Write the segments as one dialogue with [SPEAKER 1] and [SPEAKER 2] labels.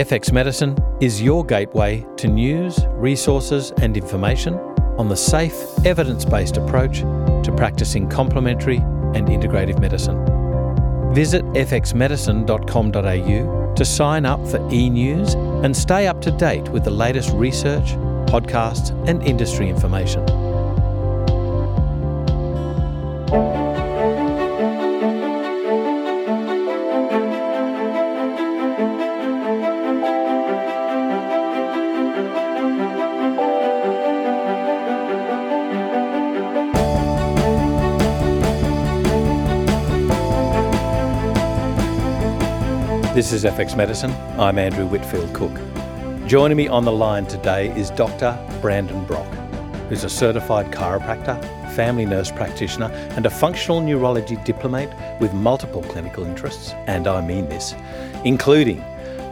[SPEAKER 1] FX Medicine is your gateway to news, resources, and information on the safe, evidence based approach to practicing complementary and integrative medicine. Visit fxmedicine.com.au to sign up for e news and stay up to date with the latest research, podcasts, and industry information. This is FX Medicine. I'm Andrew Whitfield Cook. Joining me on the line today is Dr. Brandon Brock, who's a certified chiropractor, family nurse practitioner, and a functional neurology diplomate with multiple clinical interests, and I mean this, including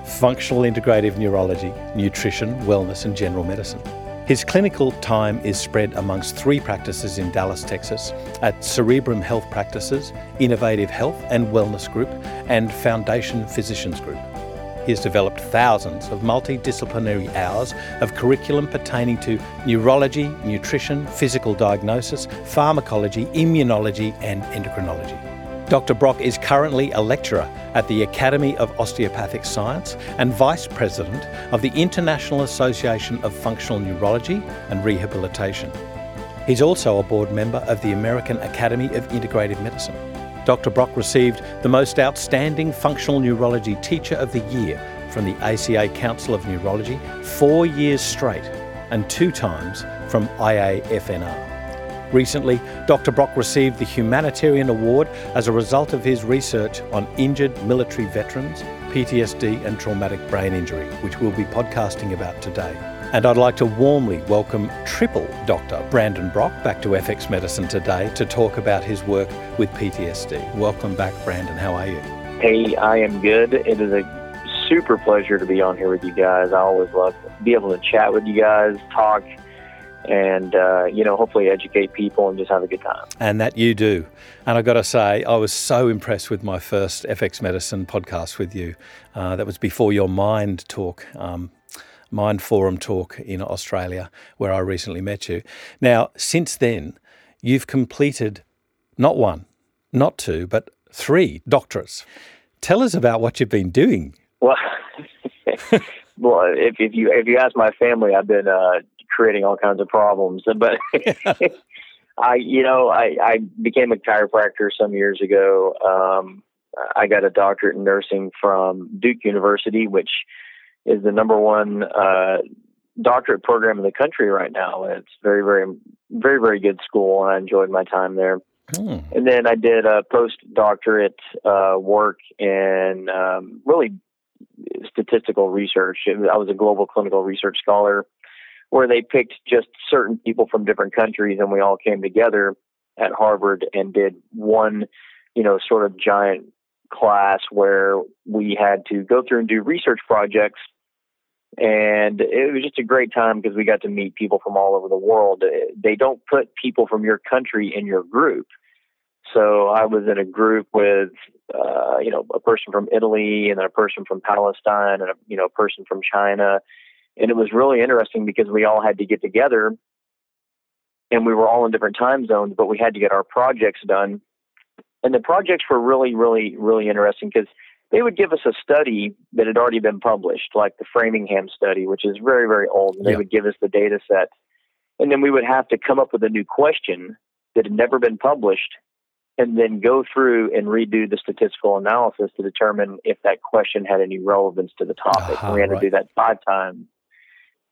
[SPEAKER 1] functional integrative neurology, nutrition, wellness, and general medicine. His clinical time is spread amongst three practices in Dallas, Texas at Cerebrum Health Practices, Innovative Health and Wellness Group, and Foundation Physicians Group. He has developed thousands of multidisciplinary hours of curriculum pertaining to neurology, nutrition, physical diagnosis, pharmacology, immunology, and endocrinology. Dr. Brock is currently a lecturer at the Academy of Osteopathic Science and Vice President of the International Association of Functional Neurology and Rehabilitation. He's also a board member of the American Academy of Integrative Medicine. Dr. Brock received the Most Outstanding Functional Neurology Teacher of the Year from the ACA Council of Neurology four years straight and two times from IAFNR. Recently, Dr. Brock received the Humanitarian Award as a result of his research on injured military veterans, PTSD, and traumatic brain injury, which we'll be podcasting about today. And I'd like to warmly welcome triple Dr. Brandon Brock back to FX Medicine today to talk about his work with PTSD. Welcome back, Brandon. How are you?
[SPEAKER 2] Hey, I am good. It is a super pleasure to be on here with you guys. I always love to be able to chat with you guys, talk and uh, you know hopefully educate people and just have a good time.
[SPEAKER 1] And that you do. And i've got to say i was so impressed with my first fx medicine podcast with you. Uh, that was before your mind talk um, mind forum talk in australia where i recently met you. Now since then you've completed not one not two but three doctorates. Tell us about what you've been doing.
[SPEAKER 2] Well well if, if you if you ask my family i've been uh, creating all kinds of problems. But I, you know, I, I became a chiropractor some years ago. Um, I got a doctorate in nursing from Duke University, which is the number one uh, doctorate program in the country right now. It's very, very, very, very good school, and I enjoyed my time there. Hmm. And then I did a postdoctorate uh, work in um, really statistical research. I was a global clinical research scholar where they picked just certain people from different countries and we all came together at Harvard and did one, you know, sort of giant class where we had to go through and do research projects. And it was just a great time because we got to meet people from all over the world. They don't put people from your country in your group. So I was in a group with, uh, you know, a person from Italy and then a person from Palestine and a, you know, a person from China and it was really interesting because we all had to get together and we were all in different time zones, but we had to get our projects done. And the projects were really, really, really interesting because they would give us a study that had already been published, like the Framingham study, which is very, very old. And they would give us the data set. And then we would have to come up with a new question that had never been published and then go through and redo the statistical analysis to determine if that question had any relevance to the topic. Uh-huh, we had right. to do that five times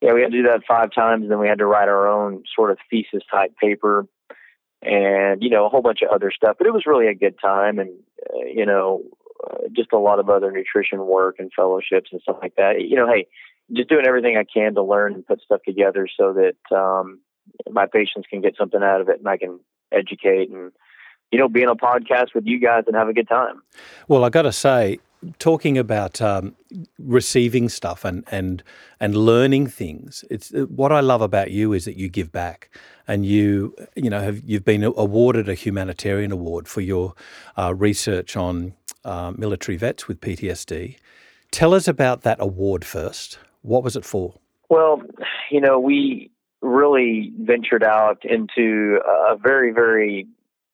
[SPEAKER 2] yeah, we had to do that five times, and then we had to write our own sort of thesis type paper, and you know a whole bunch of other stuff. But it was really a good time, and uh, you know uh, just a lot of other nutrition work and fellowships and stuff like that. You know, hey, just doing everything I can to learn and put stuff together so that um, my patients can get something out of it, and I can educate and you know be on a podcast with you guys and have a good time.
[SPEAKER 1] Well, I got to say, talking about um, receiving stuff and and and learning things. It's uh, what I love about you is that you give back, and you you know have you've been awarded a humanitarian award for your uh, research on uh, military vets with PTSD. Tell us about that award first. What was it for?
[SPEAKER 2] Well, you know, we really ventured out into a very, very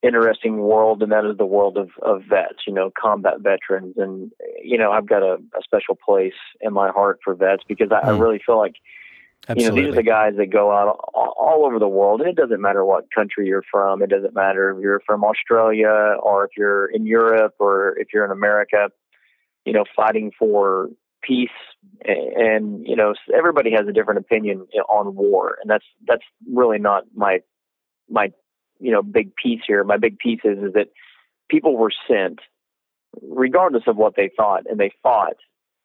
[SPEAKER 2] interesting world, and that is the world of, of vets, you know, combat veterans. And, you know, I've got a, a special place in my heart for vets because I, mm. I really feel like, Absolutely. you know, these are the guys that go out all, all over the world. And it doesn't matter what country you're from, it doesn't matter if you're from Australia or if you're in Europe or if you're in America, you know, fighting for peace and you know everybody has a different opinion on war and that's that's really not my my you know big piece here. My big piece is is that people were sent regardless of what they thought, and they fought.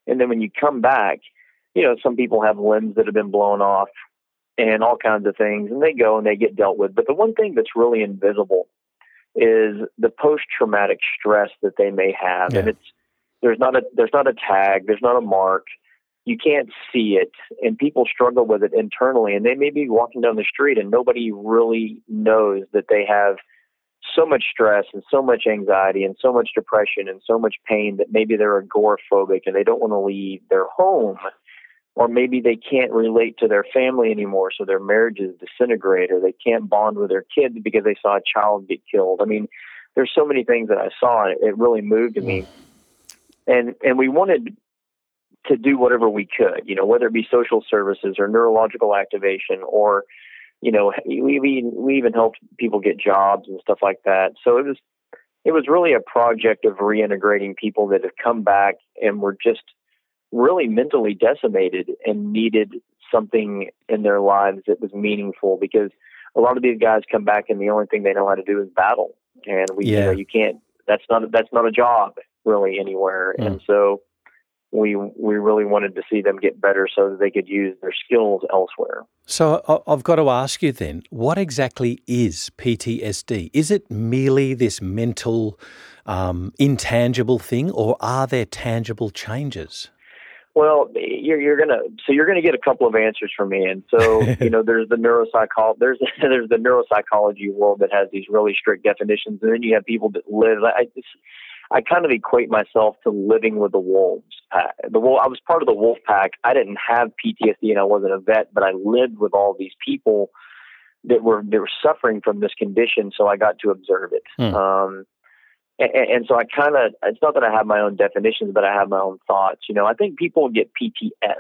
[SPEAKER 2] And then when you come back, you know some people have limbs that have been blown off and all kinds of things, and they go and they get dealt with. But the one thing that's really invisible is the post traumatic stress that they may have, yeah. and it's there's not a there's not a tag, there's not a mark you can't see it and people struggle with it internally and they may be walking down the street and nobody really knows that they have so much stress and so much anxiety and so much depression and so much pain that maybe they're agoraphobic and they don't want to leave their home or maybe they can't relate to their family anymore so their marriages disintegrate or they can't bond with their kids because they saw a child get killed. I mean there's so many things that i saw and it really moved me. And and we wanted to do whatever we could, you know, whether it be social services or neurological activation or, you know, we, we, we even helped people get jobs and stuff like that. So it was, it was really a project of reintegrating people that have come back and were just really mentally decimated and needed something in their lives that was meaningful because a lot of these guys come back and the only thing they know how to do is battle. And we, yeah. you know, you can't, that's not, that's not a job really anywhere. Mm. And so, we we really wanted to see them get better so that they could use their skills elsewhere.
[SPEAKER 1] So I've got to ask you then, what exactly is PTSD? Is it merely this mental, um, intangible thing, or are there tangible changes?
[SPEAKER 2] Well, you're, you're gonna so you're gonna get a couple of answers from me, and so you know there's the neuropsychology there's there's the neuropsychology world that has these really strict definitions, and then you have people that live. I, I kind of equate myself to living with the wolves. Uh, the wolf, I was part of the wolf pack. I didn't have PTSD and I wasn't a vet, but I lived with all these people that were that were suffering from this condition. So I got to observe it. Hmm. Um, and, and, so I kind of it's not that I have my own definitions, but I have my own thoughts. You know, I think people get PTS.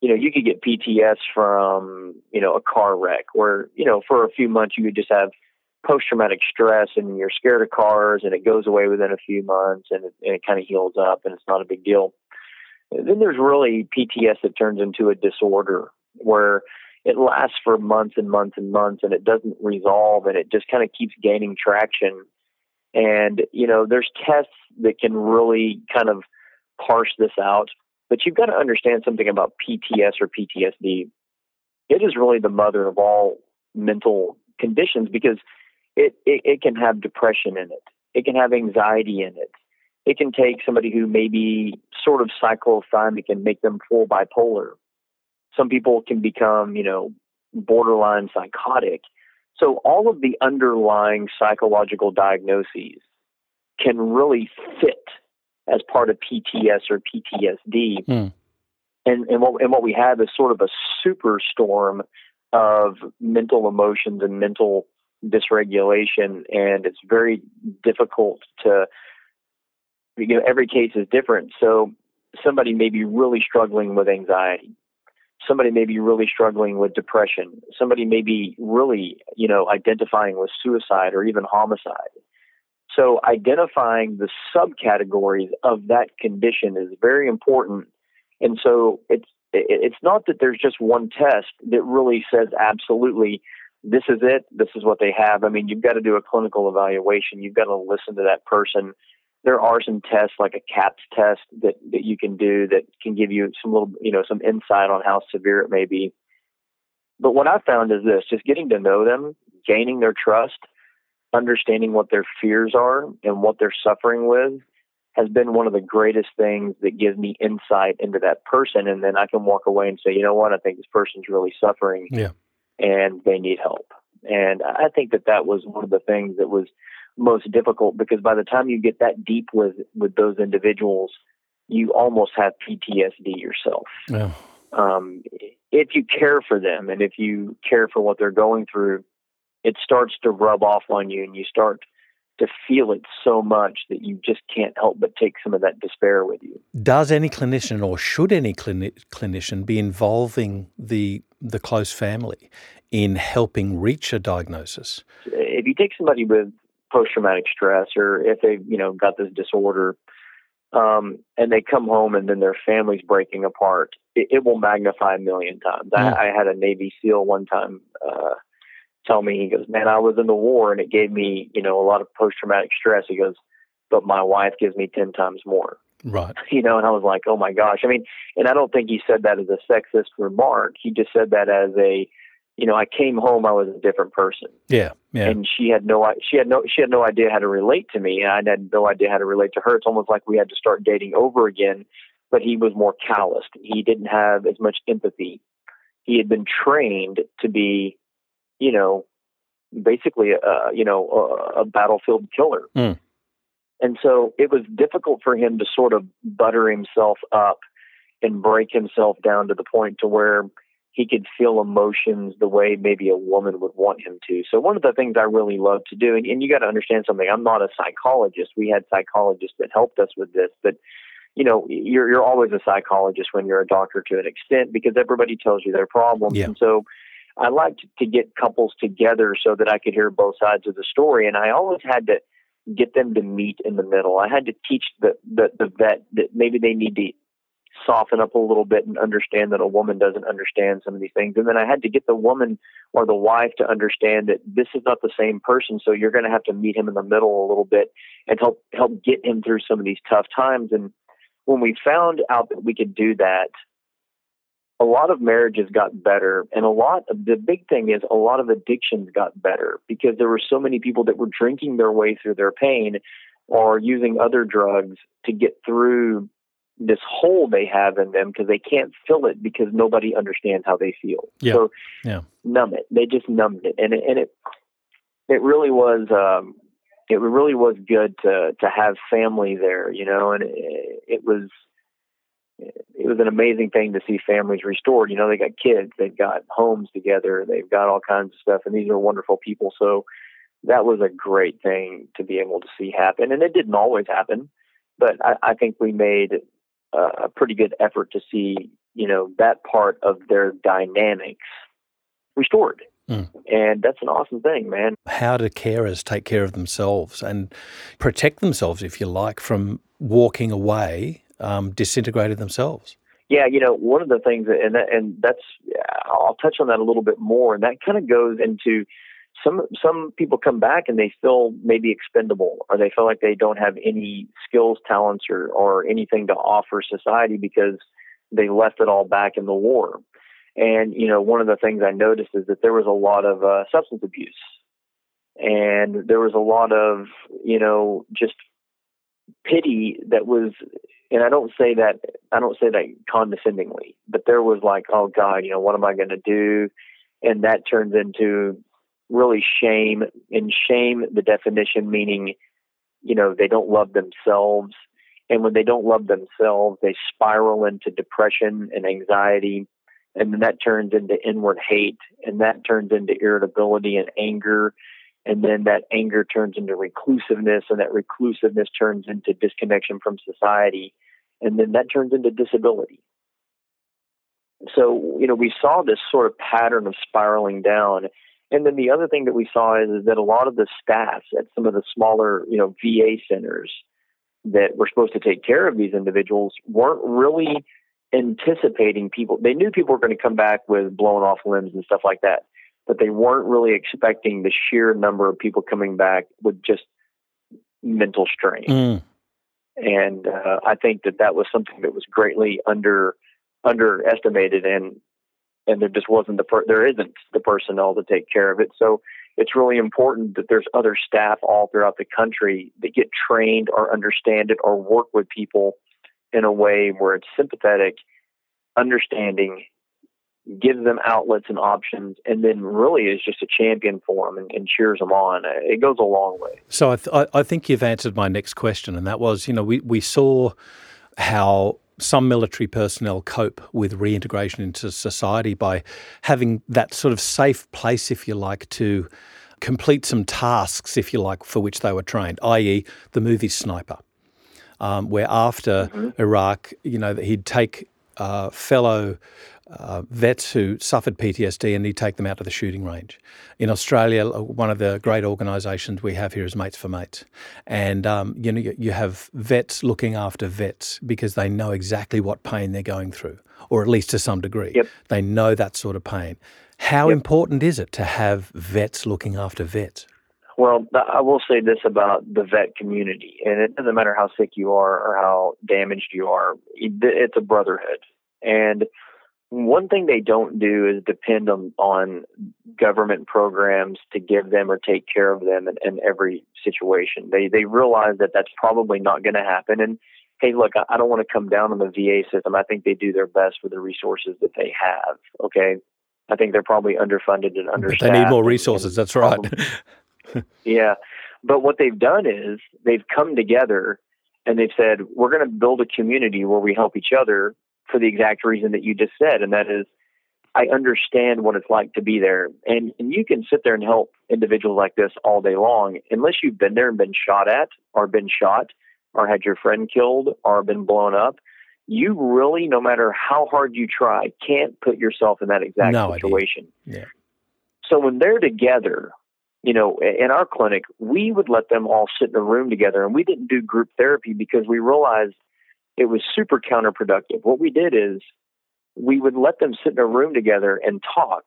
[SPEAKER 2] You know, you could get PTS from you know a car wreck, where you know for a few months you could just have post traumatic stress and you're scared of cars and it goes away within a few months and it, and it kind of heals up and it's not a big deal. then there's really PTS that turns into a disorder where it lasts for months and months and months and it doesn't resolve and it just kind of keeps gaining traction. And, you know, there's tests that can really kind of parse this out. But you've got to understand something about PTS or PTSD. It is really the mother of all mental conditions because it, it, it can have depression in it. It can have anxiety in it. It can take somebody who may be sort of cyclothymic and make them full bipolar. Some people can become, you know, borderline psychotic. So all of the underlying psychological diagnoses can really fit as part of PTS or PTSD. Mm. And, and, what, and what we have is sort of a superstorm of mental emotions and mental dysregulation, and it's very difficult to. You know, every case is different. So somebody may be really struggling with anxiety. Somebody may be really struggling with depression. Somebody may be really, you know, identifying with suicide or even homicide. So identifying the subcategories of that condition is very important. And so it's it's not that there's just one test that really says absolutely this is it, this is what they have. I mean, you've got to do a clinical evaluation. You've got to listen to that person. There are some tests like a CAPS test that, that you can do that can give you some little, you know, some insight on how severe it may be. But what I found is this just getting to know them, gaining their trust, understanding what their fears are and what they're suffering with has been one of the greatest things that gives me insight into that person. And then I can walk away and say, you know what, I think this person's really suffering.
[SPEAKER 1] Yeah
[SPEAKER 2] and they need help. And I think that that was one of the things that was most difficult because by the time you get that deep with with those individuals, you almost have PTSD yourself. Yeah. Um, if you care for them and if you care for what they're going through, it starts to rub off on you and you start to feel it so much that you just can't help but take some of that despair with you.
[SPEAKER 1] Does any clinician or should any clini- clinician be involving the the close family in helping reach a diagnosis?
[SPEAKER 2] If you take somebody with post traumatic stress or if they've, you know, got this disorder um, and they come home and then their family's breaking apart, it, it will magnify a million times. Mm. I, I, had a Navy SEAL one time uh, tell me, he goes, Man, I was in the war and it gave me, you know, a lot of post traumatic stress. He goes, But my wife gives me 10 times more.
[SPEAKER 1] Right.
[SPEAKER 2] You know, and I was like, Oh my gosh. I mean, and I don't think he said that as a sexist remark. He just said that as a, you know, I came home, I was a different person.
[SPEAKER 1] Yeah, yeah.
[SPEAKER 2] And she had no, she had no, she had no idea how to relate to me. And I had no idea how to relate to her. It's almost like we had to start dating over again. But he was more calloused. He didn't have as much empathy. He had been trained to be you know, basically, a, you know, a, a battlefield killer. Mm. And so it was difficult for him to sort of butter himself up and break himself down to the point to where he could feel emotions the way maybe a woman would want him to. So one of the things I really love to do, and, and you got to understand something, I'm not a psychologist. We had psychologists that helped us with this, but you know, you're you're always a psychologist when you're a doctor to an extent because everybody tells you their problems. Yeah. And so I liked to get couples together so that I could hear both sides of the story. And I always had to get them to meet in the middle. I had to teach the, the, the vet that maybe they need to soften up a little bit and understand that a woman doesn't understand some of these things. And then I had to get the woman or the wife to understand that this is not the same person. So you're going to have to meet him in the middle a little bit and help, help get him through some of these tough times. And when we found out that we could do that, a lot of marriages got better and a lot of the big thing is a lot of addictions got better because there were so many people that were drinking their way through their pain or using other drugs to get through this hole they have in them because they can't fill it because nobody understands how they feel.
[SPEAKER 1] Yeah.
[SPEAKER 2] So
[SPEAKER 1] yeah.
[SPEAKER 2] numb it. They just numbed it, and it, and it it really was um, it really was good to to have family there, you know, and it, it was it was an amazing thing to see families restored. You know, they got kids, they've got homes together, they've got all kinds of stuff, and these are wonderful people. So that was a great thing to be able to see happen. And it didn't always happen, but I, I think we made a, a pretty good effort to see, you know, that part of their dynamics restored. Mm. And that's an awesome thing, man.
[SPEAKER 1] How do carers take care of themselves and protect themselves, if you like, from walking away um, disintegrated themselves.
[SPEAKER 2] Yeah, you know, one of the things, and that, and that's, I'll touch on that a little bit more, and that kind of goes into some some people come back and they feel maybe expendable, or they feel like they don't have any skills, talents, or or anything to offer society because they left it all back in the war. And you know, one of the things I noticed is that there was a lot of uh, substance abuse, and there was a lot of you know just pity that was and I don't say that I don't say that condescendingly, but there was like, oh God, you know, what am I going to do? And that turns into really shame. And shame, the definition meaning, you know, they don't love themselves, and when they don't love themselves, they spiral into depression and anxiety, and then that turns into inward hate, and that turns into irritability and anger. And then that anger turns into reclusiveness, and that reclusiveness turns into disconnection from society and then that turns into disability. So, you know, we saw this sort of pattern of spiraling down. And then the other thing that we saw is, is that a lot of the staff at some of the smaller, you know, VA centers that were supposed to take care of these individuals weren't really anticipating people. They knew people were going to come back with blown off limbs and stuff like that, but they weren't really expecting the sheer number of people coming back with just mental strain. Mm and uh, I think that that was something that was greatly under underestimated, and and there just wasn't the per- there isn't the personnel to take care of it. So it's really important that there's other staff all throughout the country that get trained or understand it or work with people in a way where it's sympathetic, understanding, gives them outlets and options, and then really is just a champion for them and, and cheers them on. It goes a long way.
[SPEAKER 1] So I, th- I think you've answered my next question, and that was, you know, we, we saw how some military personnel cope with reintegration into society by having that sort of safe place, if you like, to complete some tasks, if you like, for which they were trained, i.e., the movie Sniper, um, where after mm-hmm. Iraq, you know, he'd take uh, fellow uh, vets who suffered PTSD and he'd take them out to the shooting range. In Australia, uh, one of the great organisations we have here is Mates for Mates, and um, you know you have vets looking after vets because they know exactly what pain they're going through, or at least to some degree,
[SPEAKER 2] yep.
[SPEAKER 1] they know that sort of pain. How yep. important is it to have vets looking after vets?
[SPEAKER 2] Well, I will say this about the vet community, and it doesn't matter how sick you are or how damaged you are, it's a brotherhood. And one thing they don't do is depend on, on government programs to give them or take care of them in, in every situation. They they realize that that's probably not going to happen. And hey, look, I, I don't want to come down on the VA system. I think they do their best with the resources that they have. Okay, I think they're probably underfunded and understaffed.
[SPEAKER 1] But they need more resources. That's right.
[SPEAKER 2] yeah. But what they've done is they've come together and they've said, we're going to build a community where we help each other for the exact reason that you just said. And that is, I understand what it's like to be there. And, and you can sit there and help individuals like this all day long, unless you've been there and been shot at or been shot or had your friend killed or been blown up you really, no matter how hard you try, can't put yourself in that exact no situation.
[SPEAKER 1] Yeah.
[SPEAKER 2] So when they're together, you know, in our clinic, we would let them all sit in a room together, and we didn't do group therapy because we realized it was super counterproductive. What we did is we would let them sit in a room together and talk.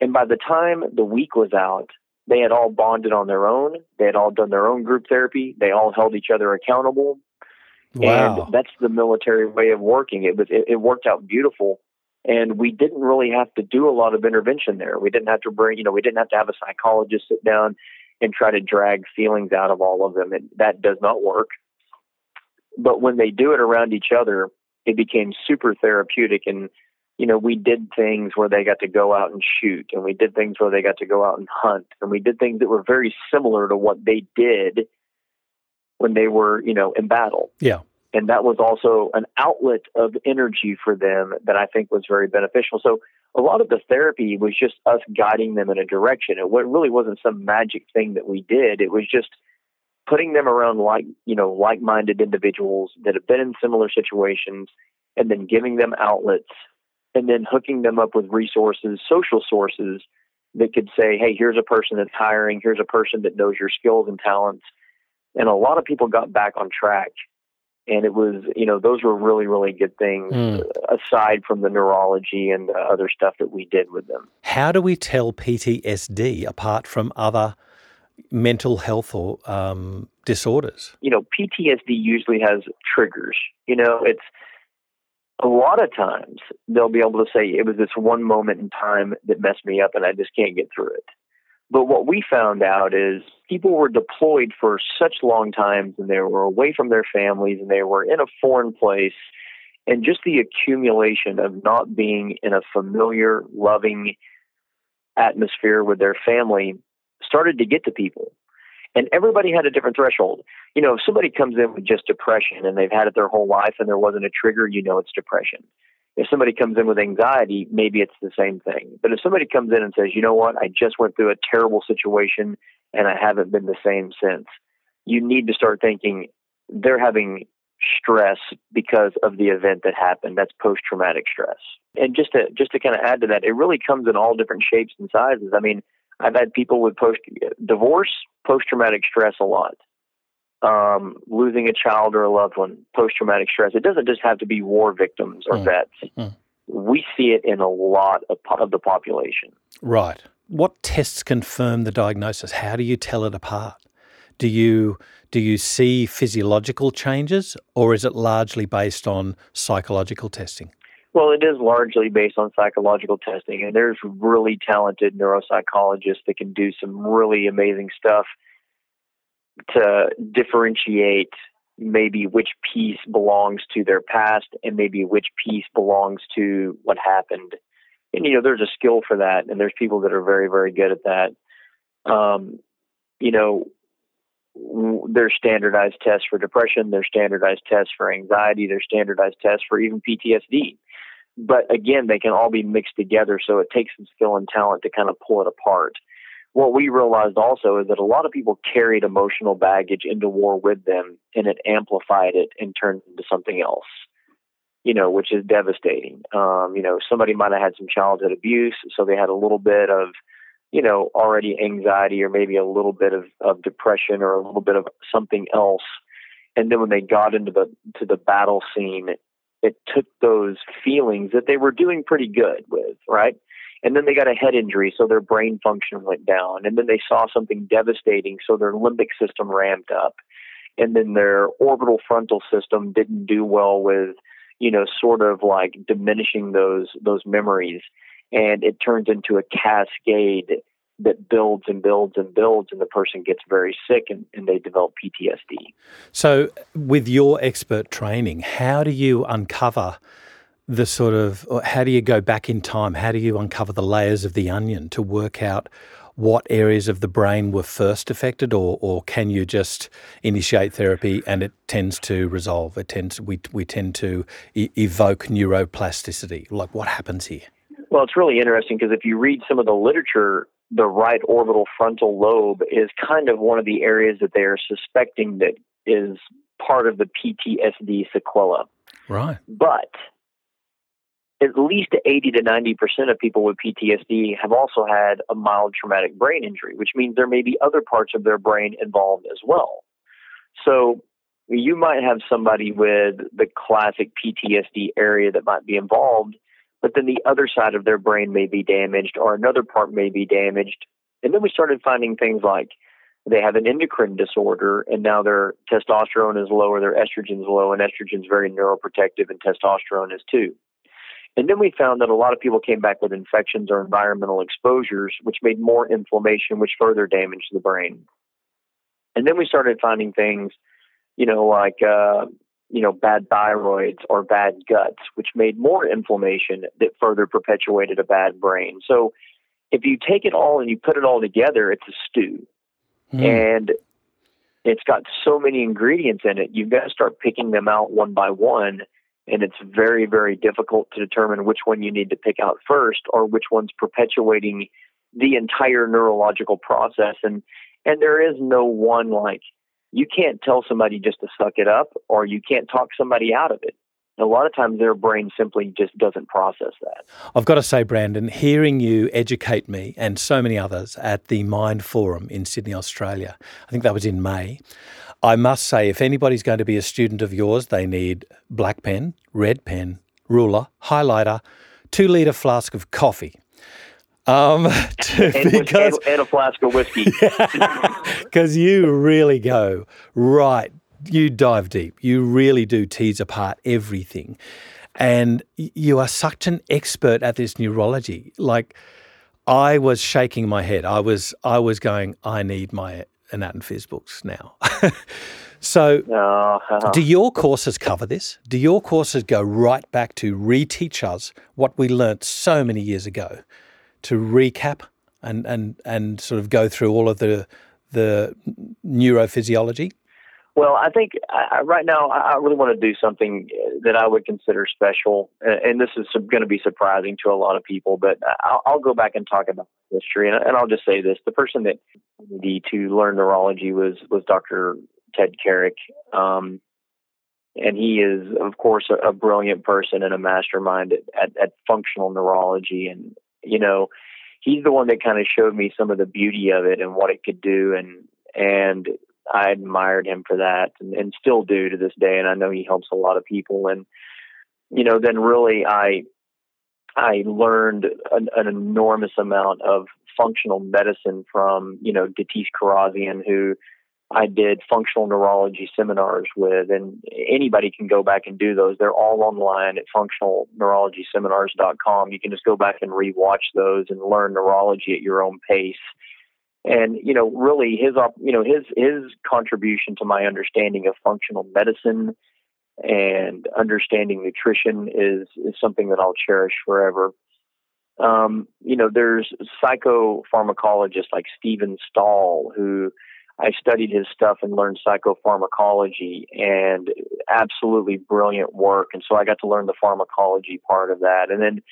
[SPEAKER 2] And by the time the week was out, they had all bonded on their own. They had all done their own group therapy. They all held each other accountable.
[SPEAKER 1] Wow.
[SPEAKER 2] And that's the military way of working. It was it, it worked out beautiful. And we didn't really have to do a lot of intervention there. We didn't have to bring, you know, we didn't have to have a psychologist sit down and try to drag feelings out of all of them. And that does not work. But when they do it around each other, it became super therapeutic. And, you know, we did things where they got to go out and shoot, and we did things where they got to go out and hunt, and we did things that were very similar to what they did when they were, you know, in battle.
[SPEAKER 1] Yeah.
[SPEAKER 2] And that was also an outlet of energy for them that I think was very beneficial. So a lot of the therapy was just us guiding them in a direction. It really wasn't some magic thing that we did. It was just putting them around like, you know, like-minded individuals that have been in similar situations and then giving them outlets and then hooking them up with resources, social sources that could say, hey, here's a person that's hiring, here's a person that knows your skills and talents. And a lot of people got back on track. And it was you know those were really really good things mm. aside from the neurology and the other stuff that we did with them.
[SPEAKER 1] How do we tell ptsd apart from other mental health or um, disorders
[SPEAKER 2] you know ptsd usually has triggers you know it's a lot of times they'll be able to say it was this one moment in time that messed me up and i just can't get through it but what we found out is people were deployed for such long times and they were away from their families and they were in a foreign place. And just the accumulation of not being in a familiar, loving atmosphere with their family started to get to people. And everybody had a different threshold. You know, if somebody comes in with just depression and they've had it their whole life and there wasn't a trigger, you know it's depression. If somebody comes in with anxiety, maybe it's the same thing. But if somebody comes in and says, you know what, I just went through a terrible situation and I haven't been the same since, you need to start thinking they're having stress because of the event that happened. That's post traumatic stress. And just to just to kind of add to that, it really comes in all different shapes and sizes. I mean, I've had people with post divorce, post traumatic stress a lot um, losing a child or a loved one, post traumatic stress. It doesn't just have to be war victims or mm. vets. Mm. We see it in a lot of, of the population.
[SPEAKER 1] Right. What tests confirm the diagnosis? How do you tell it apart? Do you do you see physiological changes, or is it largely based on psychological testing?
[SPEAKER 2] Well, it is largely based on psychological testing, and there's really talented neuropsychologists that can do some really amazing stuff to differentiate maybe which piece belongs to their past and maybe which piece belongs to what happened. And you know, there's a skill for that, and there's people that are very, very good at that. Um, you know, there's standardized tests for depression, there's standardized tests for anxiety, there's standardized tests for even PTSD. But again, they can all be mixed together, so it takes some skill and talent to kind of pull it apart. What we realized also is that a lot of people carried emotional baggage into war with them, and it amplified it and turned into something else you know, which is devastating. Um, you know, somebody might have had some childhood abuse, so they had a little bit of, you know, already anxiety or maybe a little bit of, of depression or a little bit of something else. And then when they got into the to the battle scene, it took those feelings that they were doing pretty good with, right? And then they got a head injury, so their brain function went down. And then they saw something devastating, so their limbic system ramped up. And then their orbital frontal system didn't do well with you know, sort of like diminishing those those memories, and it turns into a cascade that builds and builds and builds, and the person gets very sick and, and they develop PTSD.
[SPEAKER 1] So, with your expert training, how do you uncover? the sort of how do you go back in time? How do you uncover the layers of the onion to work out what areas of the brain were first affected, or, or can you just initiate therapy and it tends to resolve? It tends we we tend to e- evoke neuroplasticity. Like what happens here?
[SPEAKER 2] Well, it's really interesting because if you read some of the literature, the right orbital frontal lobe is kind of one of the areas that they are suspecting that is part of the PTSD sequela.
[SPEAKER 1] Right.
[SPEAKER 2] But at least 80 to 90% of people with PTSD have also had a mild traumatic brain injury, which means there may be other parts of their brain involved as well. So you might have somebody with the classic PTSD area that might be involved, but then the other side of their brain may be damaged or another part may be damaged. And then we started finding things like they have an endocrine disorder and now their testosterone is low or their estrogen is low and estrogen is very neuroprotective and testosterone is too. And then we found that a lot of people came back with infections or environmental exposures, which made more inflammation, which further damaged the brain. And then we started finding things, you know, like, uh, you know, bad thyroids or bad guts, which made more inflammation that further perpetuated a bad brain. So if you take it all and you put it all together, it's a stew. Mm. And it's got so many ingredients in it, you've got to start picking them out one by one and it's very very difficult to determine which one you need to pick out first or which one's perpetuating the entire neurological process and and there is no one like you can't tell somebody just to suck it up or you can't talk somebody out of it a lot of times their brain simply just doesn't process that.
[SPEAKER 1] I've got to say, Brandon, hearing you educate me and so many others at the Mind Forum in Sydney, Australia, I think that was in May, I must say, if anybody's going to be a student of yours, they need black pen, red pen, ruler, highlighter, two litre flask of coffee.
[SPEAKER 2] Um, to, and, because, and, and, a flask of whiskey.
[SPEAKER 1] Because you really go right, you dive deep. You really do tease apart everything. And you are such an expert at this neurology. Like, I was shaking my head. I was, I was going, I need my Anat and Phys books now. so, uh-huh. do your courses cover this? Do your courses go right back to reteach us what we learnt so many years ago, to recap and and and sort of go through all of the the neurophysiology?
[SPEAKER 2] Well, I think I, right now I really want to do something that I would consider special, and this is going to be surprising to a lot of people. But I'll, I'll go back and talk about history, and, and I'll just say this: the person that needed to learn neurology was was Dr. Ted Carrick, um, and he is, of course, a, a brilliant person and a mastermind at, at, at functional neurology, and you know, he's the one that kind of showed me some of the beauty of it and what it could do, and and I admired him for that and, and still do to this day. And I know he helps a lot of people. And, you know, then really I, I learned an, an enormous amount of functional medicine from, you know, Datis Kharrazian, who I did functional neurology seminars with, and anybody can go back and do those. They're all online at functionalneurologyseminars.com. You can just go back and rewatch those and learn neurology at your own pace and you know really his you know his his contribution to my understanding of functional medicine and understanding nutrition is is something that I'll cherish forever. Um, you know, there's psychopharmacologists like Stephen Stahl who I studied his stuff and learned psychopharmacology and absolutely brilliant work. And so I got to learn the pharmacology part of that. And then,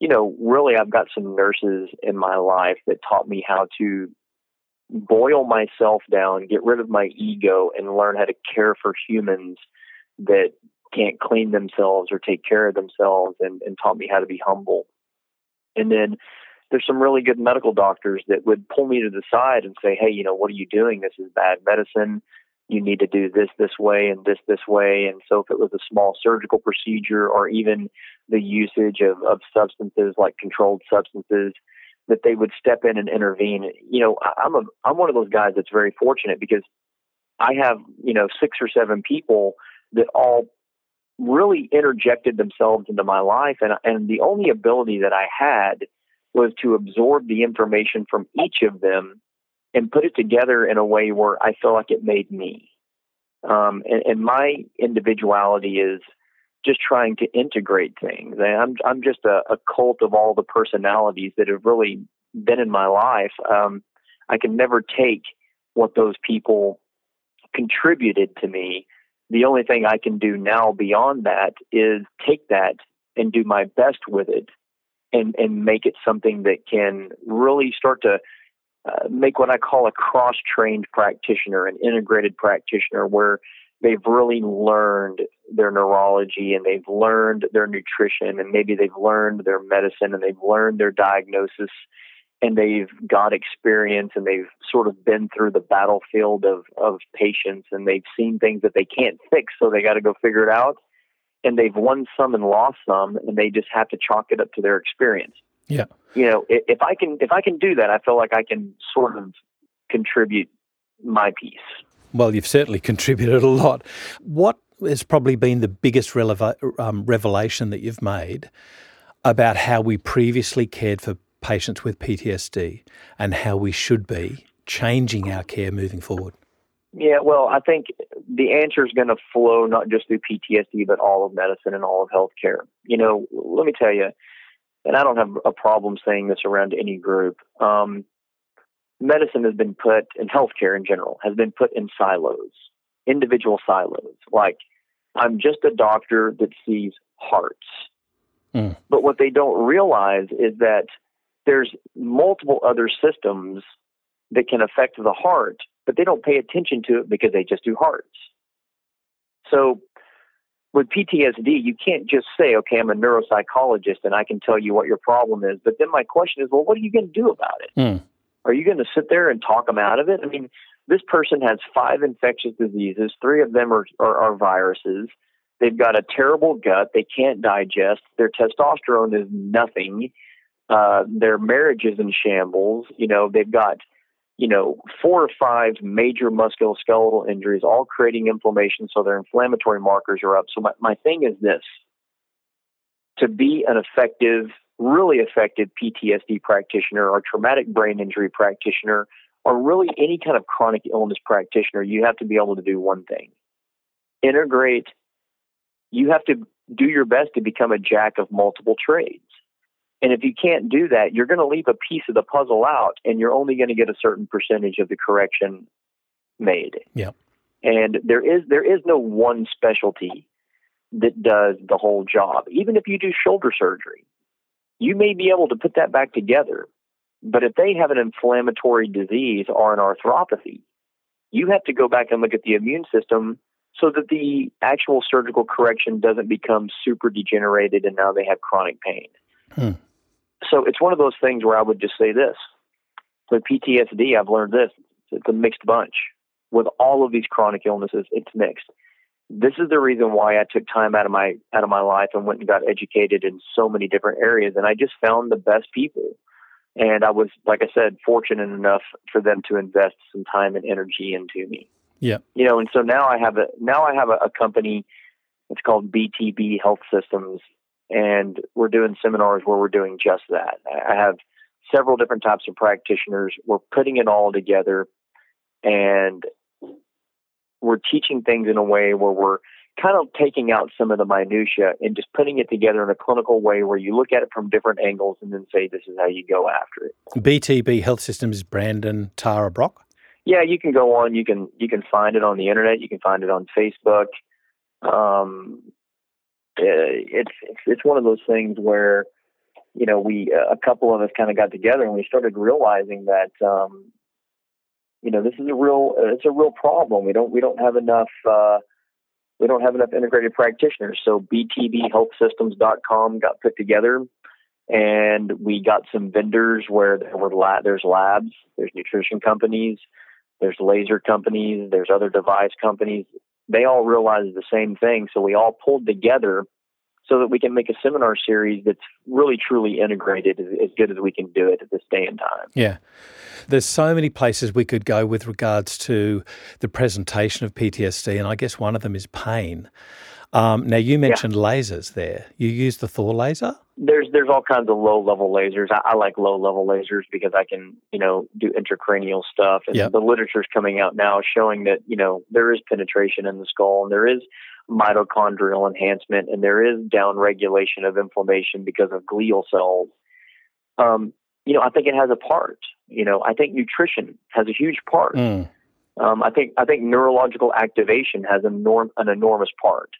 [SPEAKER 2] you know, really I've got some nurses in my life that taught me how to boil myself down, get rid of my ego, and learn how to care for humans that can't clean themselves or take care of themselves and, and taught me how to be humble. And then there's some really good medical doctors that would pull me to the side and say, hey, you know, what are you doing? This is bad medicine. You need to do this this way and this this way. And so if it was a small surgical procedure or even the usage of, of substances like controlled substances, that they would step in and intervene. You know, I'm a I'm one of those guys that's very fortunate because I have, you know, six or seven people that all really interjected themselves into my life and and the only ability that I had was to absorb the information from each of them and put it together in a way where I feel like it made me. Um, and, and, my individuality is just trying to integrate things. And I'm I'm just a, a, cult of all the personalities that have really been in my life. Um, I can never take what those people contributed to me. The only thing I can do now beyond that is take that and do my best with it and and make it something that can really start to uh, make what I call a cross trained practitioner, an integrated practitioner, where they've really learned their neurology and they've learned their nutrition and maybe they've learned their medicine and they've learned their diagnosis and they've got experience and they've sort of been through the battlefield of, of patients and they've seen things that they can't fix, so they got to go figure it out and they've won some and lost some, and they just have to chalk it up to their experience.
[SPEAKER 1] Yeah.
[SPEAKER 2] You know, if I can if I can do that, I feel like I can sort of contribute my piece.
[SPEAKER 1] Well, you've certainly contributed a lot. What has probably been the biggest releva- um, revelation that you've made about how we previously cared for patients with PTSD and how we should be changing our care moving forward?
[SPEAKER 2] Yeah, well, I think the answer is going to flow not just through PTSD, but all of medicine and all of healthcare. You know, let me tell you, and I don't have a problem saying this around any group. Um, medicine has been put, in healthcare in general, has been put in silos, individual silos. Like, I'm just a doctor that sees hearts. Mm. But what they don't realize is that there's multiple other systems that can affect the heart but they don't pay attention to it because they just do hearts. So with PTSD, you can't just say, okay, I'm a neuropsychologist and I can tell you what your problem is. But then my question is, well, what are you going to do about it? Mm. Are you going to sit there and talk them out of it? I mean, this person has five infectious diseases, three of them are, are, are viruses. They've got a terrible gut. They can't digest. Their testosterone is nothing. Uh, their marriage is in shambles. You know, they've got you know, four or five major musculoskeletal injuries, all creating inflammation, so their inflammatory markers are up. So my, my thing is this to be an effective, really effective PTSD practitioner or traumatic brain injury practitioner, or really any kind of chronic illness practitioner, you have to be able to do one thing integrate. You have to do your best to become a jack of multiple trades. And if you can't do that, you're going to leave a piece of the puzzle out and you're only going to get a certain percentage of the correction made.
[SPEAKER 1] Yeah.
[SPEAKER 2] And there is there is no one specialty that does the whole job. Even if you do shoulder surgery, you may be able to put that back together. But if they have an inflammatory disease or an arthropathy, you have to go back and look at the immune system so that the actual surgical correction doesn't become super degenerated and now they have chronic pain. Hmm so it's one of those things where I would just say this. With PTSD, I've learned this. It's a mixed bunch. With all of these chronic illnesses, it's mixed. This is the reason why I took time out of my out of my life and went and got educated in so many different areas and I just found the best people. And I was, like I said, fortunate enough for them to invest some time and energy into me.
[SPEAKER 1] Yeah.
[SPEAKER 2] You know, and so now I have a now I have a, a company it's called BTB Health Systems and we're doing seminars where we're doing just that. I have several different types of practitioners. We're putting it all together and we're teaching things in a way where we're kind of taking out some of the minutia and just putting it together in a clinical way where you look at it from different angles and then say this is how you go after it.
[SPEAKER 1] BTB Health Systems Brandon Tara Brock.
[SPEAKER 2] Yeah, you can go on. You can you can find it on the internet. You can find it on Facebook. Um, it's it's it's one of those things where you know we a couple of us kind of got together and we started realizing that um, you know this is a real it's a real problem. We don't we don't have enough. Uh, we don't have enough integrated practitioners. So btbhealthsystems.com got put together and we got some vendors where there were la- there's labs, there's nutrition companies, there's laser companies, there's other device companies. They all realized the same thing. So we all pulled together so that we can make a seminar series that's really truly integrated as, good as we can do it at this day and time.
[SPEAKER 1] Yeah. There's so many places we could go with regards to the presentation of PTSD, and I guess one of them is pain. Um, now, you mentioned yeah. lasers there. You use the Thor laser?
[SPEAKER 2] There's there's all kinds of low level lasers. I, I, like low level lasers because I can you know do intracranial stuff, and yep. the literature's coming out now showing that you know there is penetration in the skull and there is mitochondrial enhancement and there is down regulation of inflammation because of glial cells. Um, you know, I think it has a part. You know, I think nutrition has a huge part. Mm. Um, I think I think neurological activation has enorm- an enormous part.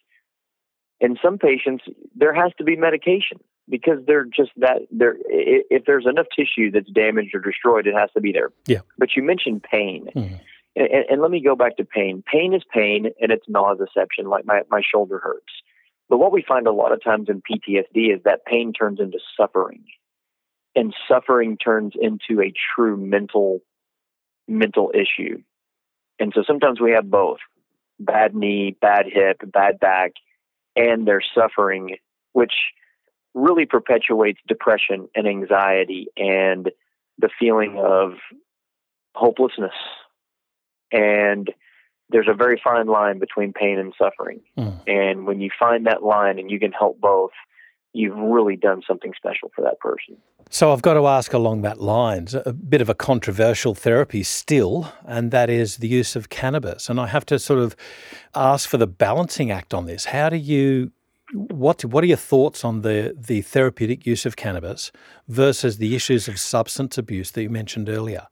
[SPEAKER 2] In some patients, there has to be medication because they're just that. There, if there's enough tissue that's damaged or destroyed, it has to be there.
[SPEAKER 1] Yeah.
[SPEAKER 2] But you mentioned pain. Mm. And, and, let me go back to pain. Pain is pain, and it's nociception, like my, my shoulder hurts. But what we find a lot of times in PTSD is that pain turns into suffering, and suffering turns into a true mental mental issue. And so sometimes we have both bad knee, bad hip, bad back, and they're suffering, which really perpetuates depression and anxiety and the feeling of hopelessness and there's a very fine line between pain and suffering. Mm. And when you find that line and you can help both, you've really done something special for that person.
[SPEAKER 1] So I've got to ask along that line, a bit of a controversial therapy still, and that is the use of cannabis. And I have to sort of ask for the balancing act on this. How do you what what are your thoughts on the the therapeutic use of cannabis versus the issues of substance abuse that you mentioned earlier?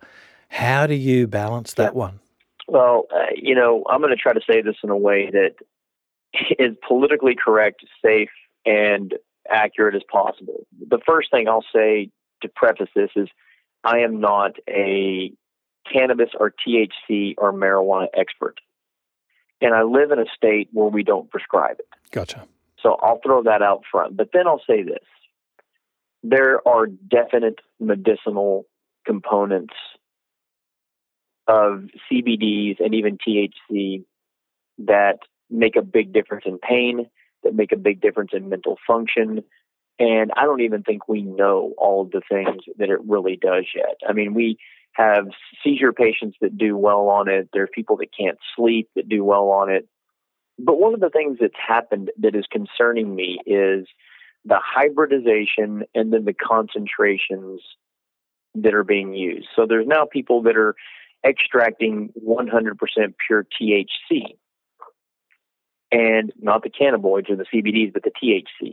[SPEAKER 1] How do you balance that one?
[SPEAKER 2] Well, uh, you know, I'm going to try to say this in a way that is politically correct, safe, and accurate as possible. The first thing I'll say to preface this is I am not a cannabis or THC or marijuana expert. And I live in a state where we don't prescribe it.
[SPEAKER 1] Gotcha.
[SPEAKER 2] So I'll throw that out front. But then I'll say this there are definite medicinal components of CBDs and even THC that make a big difference in pain, that make a big difference in mental function. And I don't even think we know all of the things that it really does yet. I mean, we have seizure patients that do well on it. There are people that can't sleep that do well on it. But one of the things that's happened that is concerning me is the hybridization and then the concentrations that are being used. So there's now people that are extracting 100% pure THC. And not the cannabinoids or the CBDs, but the THC.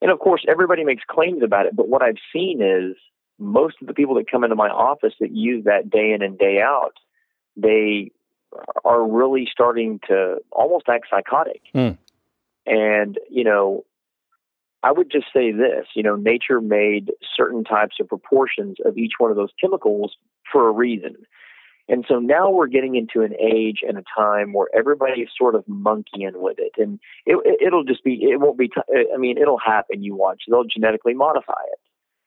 [SPEAKER 2] And of course, everybody makes claims about it, but what I've seen is most of the people that come into my office that use that day in and day out, they are really starting to almost act psychotic. Mm. And, you know, I would just say this, you know, nature made certain types of proportions of each one of those chemicals for a reason. And so now we're getting into an age and a time where everybody's sort of monkeying with it. And it, will just be, it won't be, t- I mean, it'll happen. You watch, they'll genetically modify it.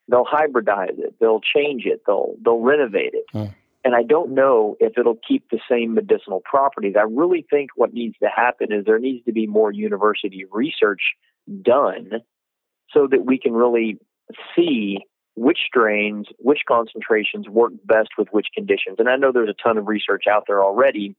[SPEAKER 2] They'll hybridize it. They'll change it. They'll, they'll renovate it. Mm. And I don't know if it'll keep the same medicinal properties. I really think what needs to happen is there needs to be more university research done so that we can really see which strains, which concentrations work best with which conditions. And I know there's a ton of research out there already,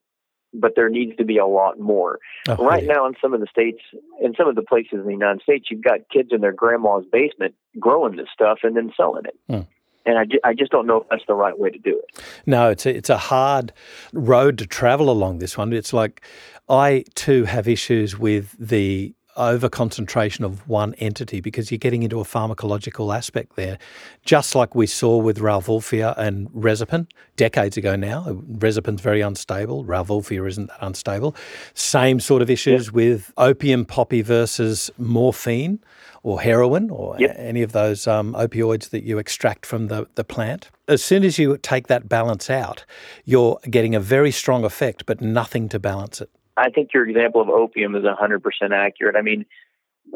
[SPEAKER 2] but there needs to be a lot more. Oh, right now, in some of the states, in some of the places in the United States, you've got kids in their grandma's basement growing this stuff and then selling it. Hmm. And I, ju- I just don't know if that's the right way to do it.
[SPEAKER 1] No, it's a, it's a hard road to travel along this one. It's like I too have issues with the over concentration of one entity because you're getting into a pharmacological aspect there, just like we saw with Rauwolfia and Reserpine decades ago now. Reserpine's very unstable, Rauwolfia isn't that unstable. Same sort of issues yep. with opium poppy versus morphine or heroin or yep. any of those um, opioids that you extract from the, the plant. As soon as you take that balance out, you're getting a very strong effect, but nothing to balance it.
[SPEAKER 2] I think your example of opium is 100% accurate. I mean,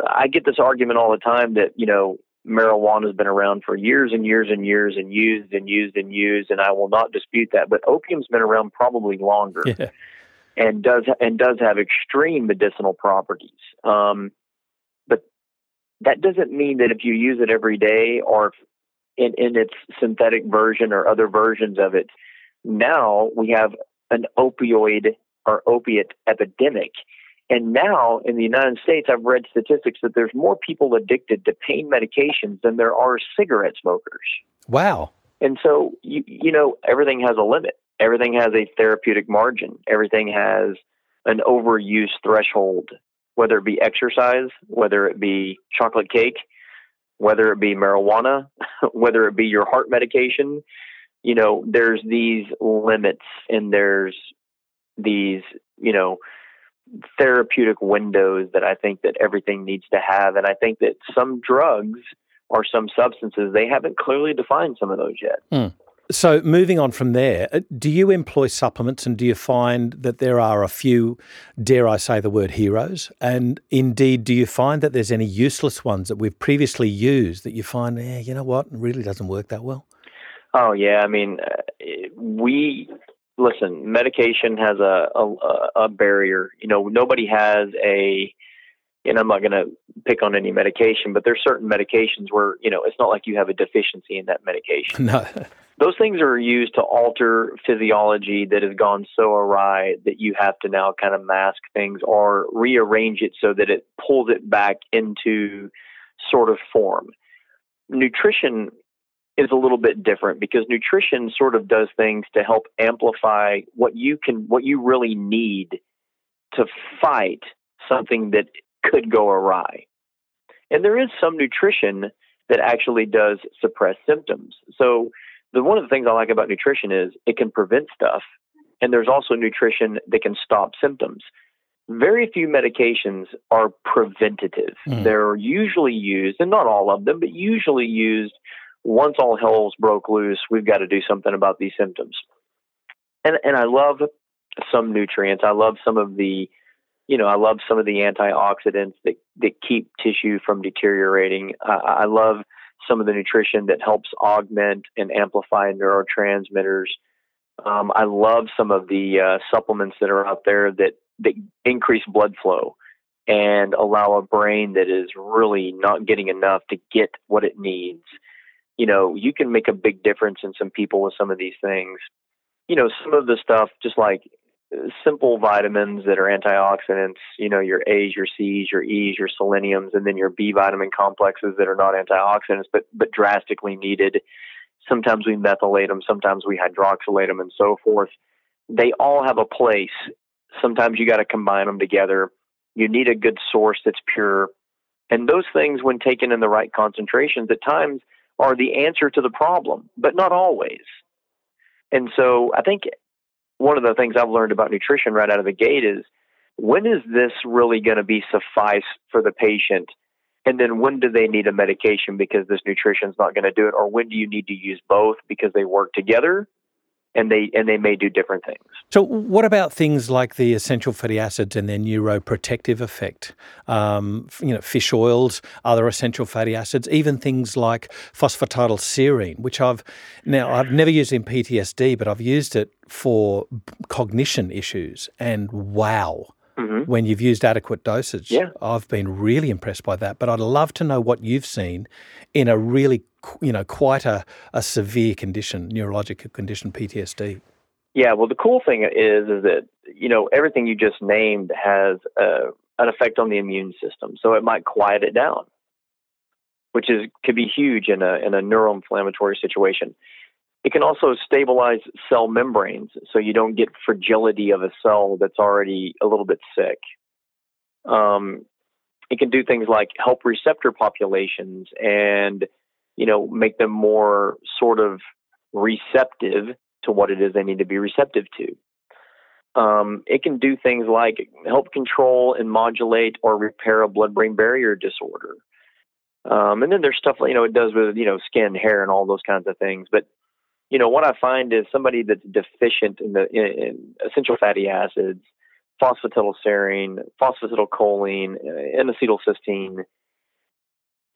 [SPEAKER 2] I get this argument all the time that, you know, marijuana has been around for years and years and years and used and used and used, and I will not dispute that. But opium's been around probably longer, yeah. and does and does have extreme medicinal properties. Um, but that doesn't mean that if you use it every day or in, in its synthetic version or other versions of it, now we have an opioid or opiate epidemic. And now in the United States, I've read statistics that there's more people addicted to pain medications than there are cigarette smokers.
[SPEAKER 1] Wow.
[SPEAKER 2] And so, you, you know, everything has a limit. Everything has a therapeutic margin. Everything has an overuse threshold whether it be exercise, whether it be chocolate cake, whether it be marijuana, whether it be your heart medication, you know, there's these limits and there's these, you know, therapeutic windows that I think that everything needs to have. And I think that some drugs or some substances, they haven't clearly defined some of those yet.
[SPEAKER 1] Hmm. So, moving on from there, uh, do you employ supplements and do you find that there are a few, dare I say the word heroes? And indeed, do you find that there's any useless ones that we've previously used that you find, eh, you know what, it really doesn't work that well?
[SPEAKER 2] Oh, yeah. I mean, uh, we, listen, medication has a, a, a barrier. You know, nobody has a, and I'm not going to pick on any medication, but there's certain medications where, you know, it's not like you have a deficiency in that medication.
[SPEAKER 1] No
[SPEAKER 2] those things are used to alter physiology that has gone so awry that you have to now kind of mask things or rearrange it so that it pulls it back into sort of form. Nutrition is a little bit different because nutrition sort of does things to help amplify what you can what you really need to fight something that could go awry. And there is some nutrition that actually does suppress symptoms. So the one of the things I like about nutrition is it can prevent stuff, and there's also nutrition that can stop symptoms. Very few medications are preventative. Mm. They're usually used, and not all of them, but usually used once all hell's broke loose. We've got to do something about these symptoms. And and I love some nutrients. I love some of the you know, I love some of the antioxidants that, that keep tissue from deteriorating. I love some of the nutrition that helps augment and amplify neurotransmitters. Um, I love some of the uh, supplements that are out there that, that increase blood flow and allow a brain that is really not getting enough to get what it needs. You know, you can make a big difference in some people with some of these things. You know, some of the stuff, just like uh, simple vitamins that are antioxidants, you know, your A's, your C's, your E's, your seleniums, and then your B vitamin complexes that are not antioxidants, but, but drastically needed. Sometimes we methylate them, sometimes we hydroxylate them, and so forth. They all have a place. Sometimes you got to combine them together. You need a good source that's pure. And those things, when taken in the right concentrations, at times are the answer to the problem, but not always. And so I think one of the things I've learned about nutrition right out of the gate is when is this really going to be suffice for the patient? And then when do they need a medication because this nutrition is not going to do it? Or when do you need to use both because they work together? And they and they may do different things.
[SPEAKER 1] So, what about things like the essential fatty acids and their neuroprotective effect? Um, you know, fish oils, other essential fatty acids, even things like phosphatidylserine, which I've now I've never used in PTSD, but I've used it for cognition issues, and wow. Mm-hmm. When you've used adequate dosage,
[SPEAKER 2] yeah.
[SPEAKER 1] I've been really impressed by that. But I'd love to know what you've seen in a really you know, quite a, a severe condition, neurological condition, PTSD.
[SPEAKER 2] Yeah, well, the cool thing is, is that you know everything you just named has uh, an effect on the immune system, so it might quiet it down, which is could be huge in a in a neuroinflammatory situation. It can also stabilize cell membranes, so you don't get fragility of a cell that's already a little bit sick. Um, it can do things like help receptor populations and you know make them more sort of receptive to what it is they need to be receptive to. Um, it can do things like help control and modulate or repair a blood-brain barrier disorder. Um, and then there's stuff like you know it does with you know skin, hair, and all those kinds of things. But you know what I find is somebody that's deficient in the in, in essential fatty acids, phosphatidylserine, phosphatidylcholine, and acetylcysteine.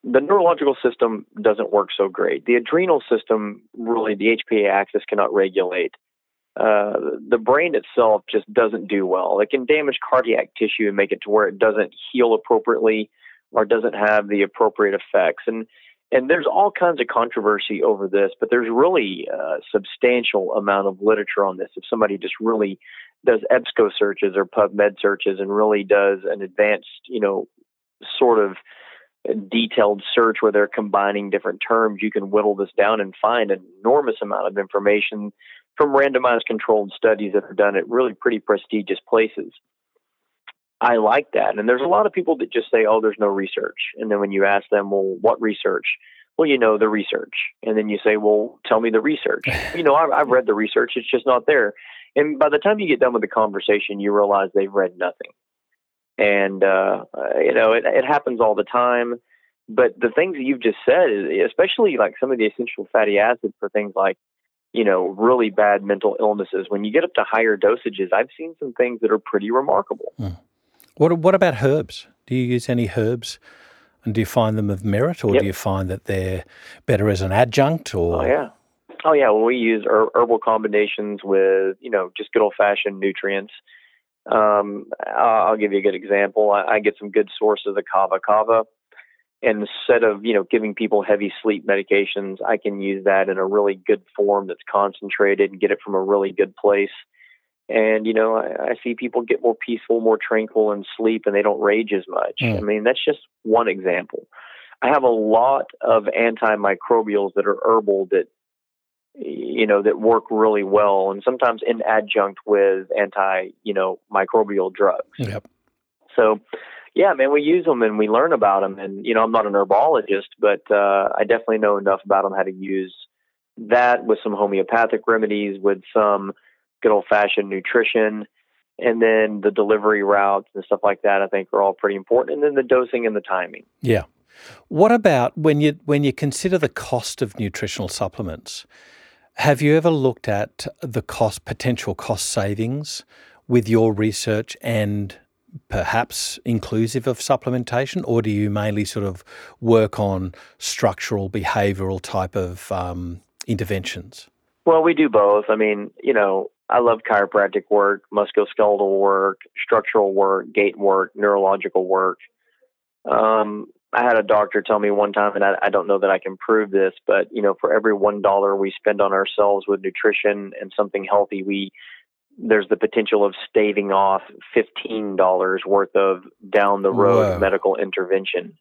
[SPEAKER 2] The neurological system doesn't work so great. The adrenal system, really, the HPA axis cannot regulate. Uh, the brain itself just doesn't do well. It can damage cardiac tissue and make it to where it doesn't heal appropriately or doesn't have the appropriate effects. And and there's all kinds of controversy over this, but there's really a substantial amount of literature on this. If somebody just really does EBSCO searches or PubMed searches and really does an advanced, you know, sort of detailed search where they're combining different terms, you can whittle this down and find an enormous amount of information from randomized controlled studies that are done at really pretty prestigious places. I like that. And there's a lot of people that just say, oh, there's no research. And then when you ask them, well, what research? Well, you know, the research. And then you say, well, tell me the research. you know, I've, I've read the research, it's just not there. And by the time you get done with the conversation, you realize they've read nothing. And, uh, you know, it, it happens all the time. But the things that you've just said, especially like some of the essential fatty acids for things like you know, really bad mental illnesses. When you get up to higher dosages, I've seen some things that are pretty remarkable.
[SPEAKER 1] Mm. What what about herbs? Do you use any herbs? And do you find them of merit, or yep. do you find that they're better as an adjunct? Or
[SPEAKER 2] oh yeah, oh yeah. Well, we use herbal combinations with you know just good old fashioned nutrients. Um, I'll give you a good example. I, I get some good sources of the kava kava. And instead of you know giving people heavy sleep medications, I can use that in a really good form that's concentrated and get it from a really good place and you know I, I, see people get more peaceful more tranquil and sleep and they don't rage as much mm. i mean that's just one example i have a lot of antimicrobials that are herbal that you know that work really well and sometimes in adjunct with anti you know microbial drugs
[SPEAKER 1] yep.
[SPEAKER 2] so yeah man we use them and we learn about them and you know i'm not an herbologist but uh, i definitely know enough about them how to use that with some homeopathic remedies with some good old fashioned nutrition, and then the delivery routes and stuff like that. I think are all pretty important, and then the dosing and the timing.
[SPEAKER 1] Yeah. What about when you when you consider the cost of nutritional supplements? Have you ever looked at the cost potential cost savings with your research and perhaps inclusive of supplementation, or do you mainly sort of work on structural behavioural type of um, interventions?
[SPEAKER 2] Well, we do both. I mean, you know, I love chiropractic work, musculoskeletal work, structural work, gait work, neurological work. Um, I had a doctor tell me one time, and I, I don't know that I can prove this, but you know, for every one dollar we spend on ourselves with nutrition and something healthy, we there's the potential of staving off fifteen dollars worth of down the road Whoa. medical intervention.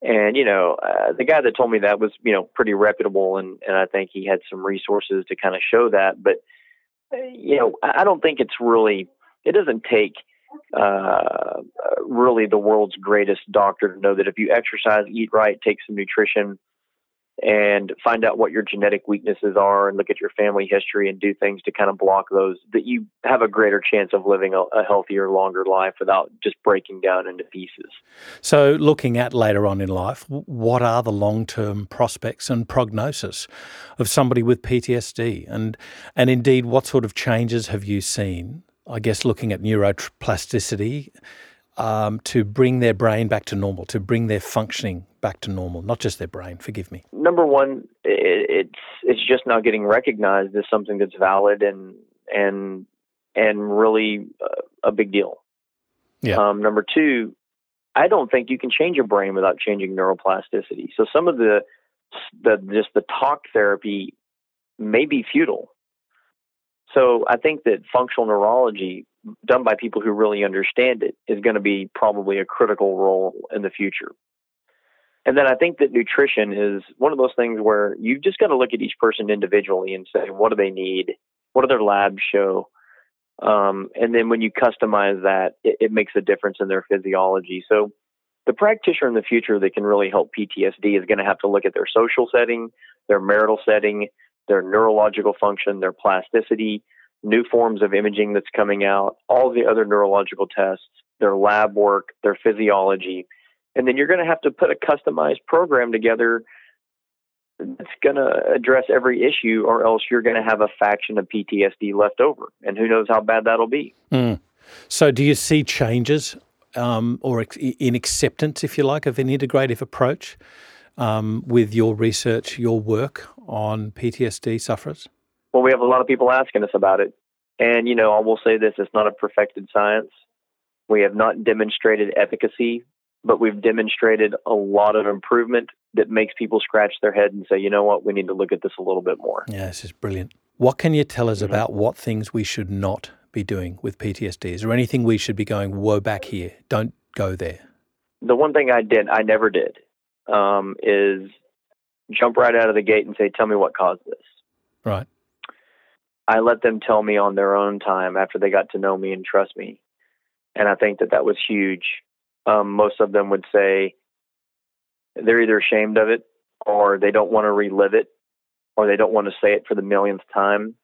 [SPEAKER 2] And you know, uh, the guy that told me that was you know pretty reputable, and and I think he had some resources to kind of show that, but you know, I don't think it's really, it doesn't take uh, really the world's greatest doctor to know that if you exercise, eat right, take some nutrition, and find out what your genetic weaknesses are and look at your family history and do things to kind of block those, that you have a greater chance of living a, a healthier, longer life without just breaking down into pieces.
[SPEAKER 1] So, looking at later on in life, what are the long term prospects and prognosis of somebody with PTSD? And, and indeed, what sort of changes have you seen? I guess looking at neuroplasticity um, to bring their brain back to normal, to bring their functioning back to normal, not just their brain. Forgive me.
[SPEAKER 2] Number one, it's it's just not getting recognized as something that's valid and and and really a big deal.
[SPEAKER 1] Yeah.
[SPEAKER 2] Um, number two, I don't think you can change your brain without changing neuroplasticity. So some of the the just the talk therapy may be futile. So I think that functional neurology done by people who really understand it is going to be probably a critical role in the future. And then I think that nutrition is one of those things where you've just got to look at each person individually and say, what do they need? What do their labs show? Um, and then when you customize that, it, it, makes a difference in their physiology. So the practitioner in the future that can really help PTSD is going to have to look at their social setting, their marital setting, their neurological function, their plasticity, new forms of imaging that's coming out, all the other neurological tests, their lab work, their physiology. And then you're going to have to put a customized program together that's going to address every issue, or else you're going to have a faction of PTSD left over. And who knows how bad that'll be.
[SPEAKER 1] Mm. So, do you see changes um, or in acceptance, if you like, of an integrative approach um, with your research, your work on PTSD sufferers?
[SPEAKER 2] Well, we have a lot of people asking us about it. And, you know, I will say this it's not a perfected science. We have not demonstrated efficacy, but we've demonstrated a lot of improvement that makes people scratch their head and say, you know what, we need to look at this a little bit more.
[SPEAKER 1] Yeah, this is brilliant. What can you tell us mm-hmm. about what things we should not be doing with PTSD? Is there anything we should be going, whoa, back here? Don't go there.
[SPEAKER 2] The one thing I did, I never did, um, is jump right out of the gate and say, tell me what caused this.
[SPEAKER 1] Right.
[SPEAKER 2] I let them tell me on their own time after they got to know me and trust me. And I think that that was huge. Um, most of them would say they're either ashamed of it or they don't want to relive it or they don't want to say it for the millionth time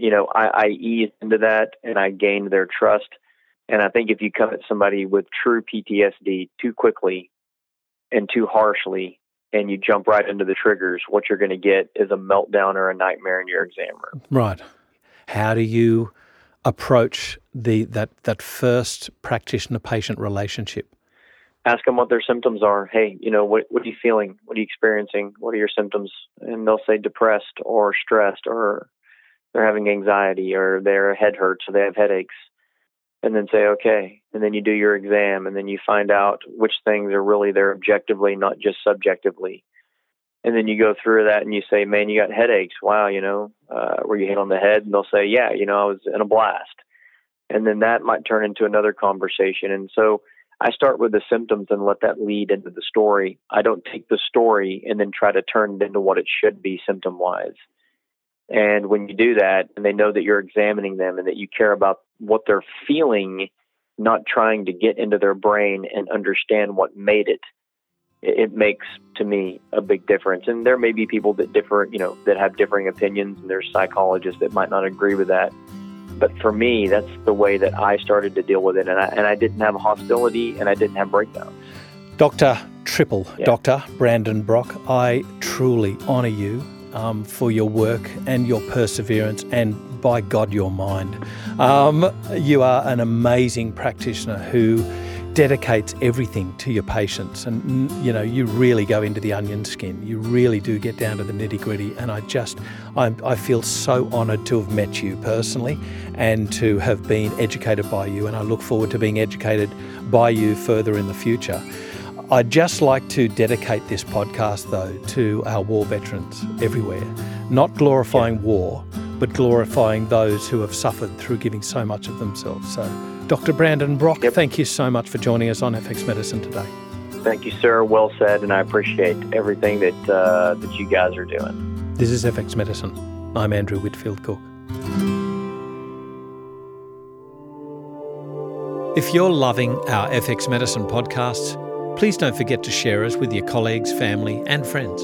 [SPEAKER 2] you know, I, I eased into that and I gained their trust. And I think if you come at somebody with true PTSD too quickly and too harshly, and you jump right into the triggers, what you're going to get is a meltdown or a nightmare in your exam room.
[SPEAKER 1] Right. How do you approach the that that first practitioner patient relationship?
[SPEAKER 2] Ask them what their symptoms are. Hey, you know, what what are you feeling? What are you experiencing? What are your symptoms? And they'll say depressed or stressed or they're having anxiety or their head hurts or they have headaches and then say okay. And then you do your exam and then you find out which things are really there objectively not just subjectively. And then you go through that and you say man you got headaches. Wow you know uh, were you hit on the head? And they'll say yeah you know i was in a blast. And then that might turn into another conversation. And so i start with the symptoms and let that lead into the story. I don't take the story and then try to turn it into what it should be symptom wise and when you do that, and they know that you're examining them and that you care about what they're feeling, not trying to get into their brain and understand what made it, it makes to me a big difference. And there may be people that differ, you know, that have differing opinions, and there's psychologists that might not agree with that. But for me, that's the way that I started to deal with it, and I, and I didn't have hostility, and I didn't have breakdowns.
[SPEAKER 1] Doctor Triple, yeah. Doctor Brandon Brock, I truly honour you um, for your work and your perseverance, and by God, your mind. Um, you are an amazing practitioner who dedicates everything to your patients and you know you really go into the onion skin. You really do get down to the nitty gritty and i just I'm, i feel so honored to have met you personally and to have been educated by you. And i look forward to being educated by you further in the future I'd just like to dedicate this podcast, though, to our war veterans everywhere. Not glorifying yeah. war, but glorifying those who have suffered through giving so much of themselves. So, Dr. Brandon Brock, yep. thank you so much for joining us on FX Medicine today.
[SPEAKER 2] Thank you, sir. Well said, and I appreciate everything that uh, that you guys are doing.
[SPEAKER 1] This is FX Medicine. I'm Andrew Whitfield Cook. If you're loving our FX Medicine podcasts, Please don't forget to share us with your colleagues, family, and friends.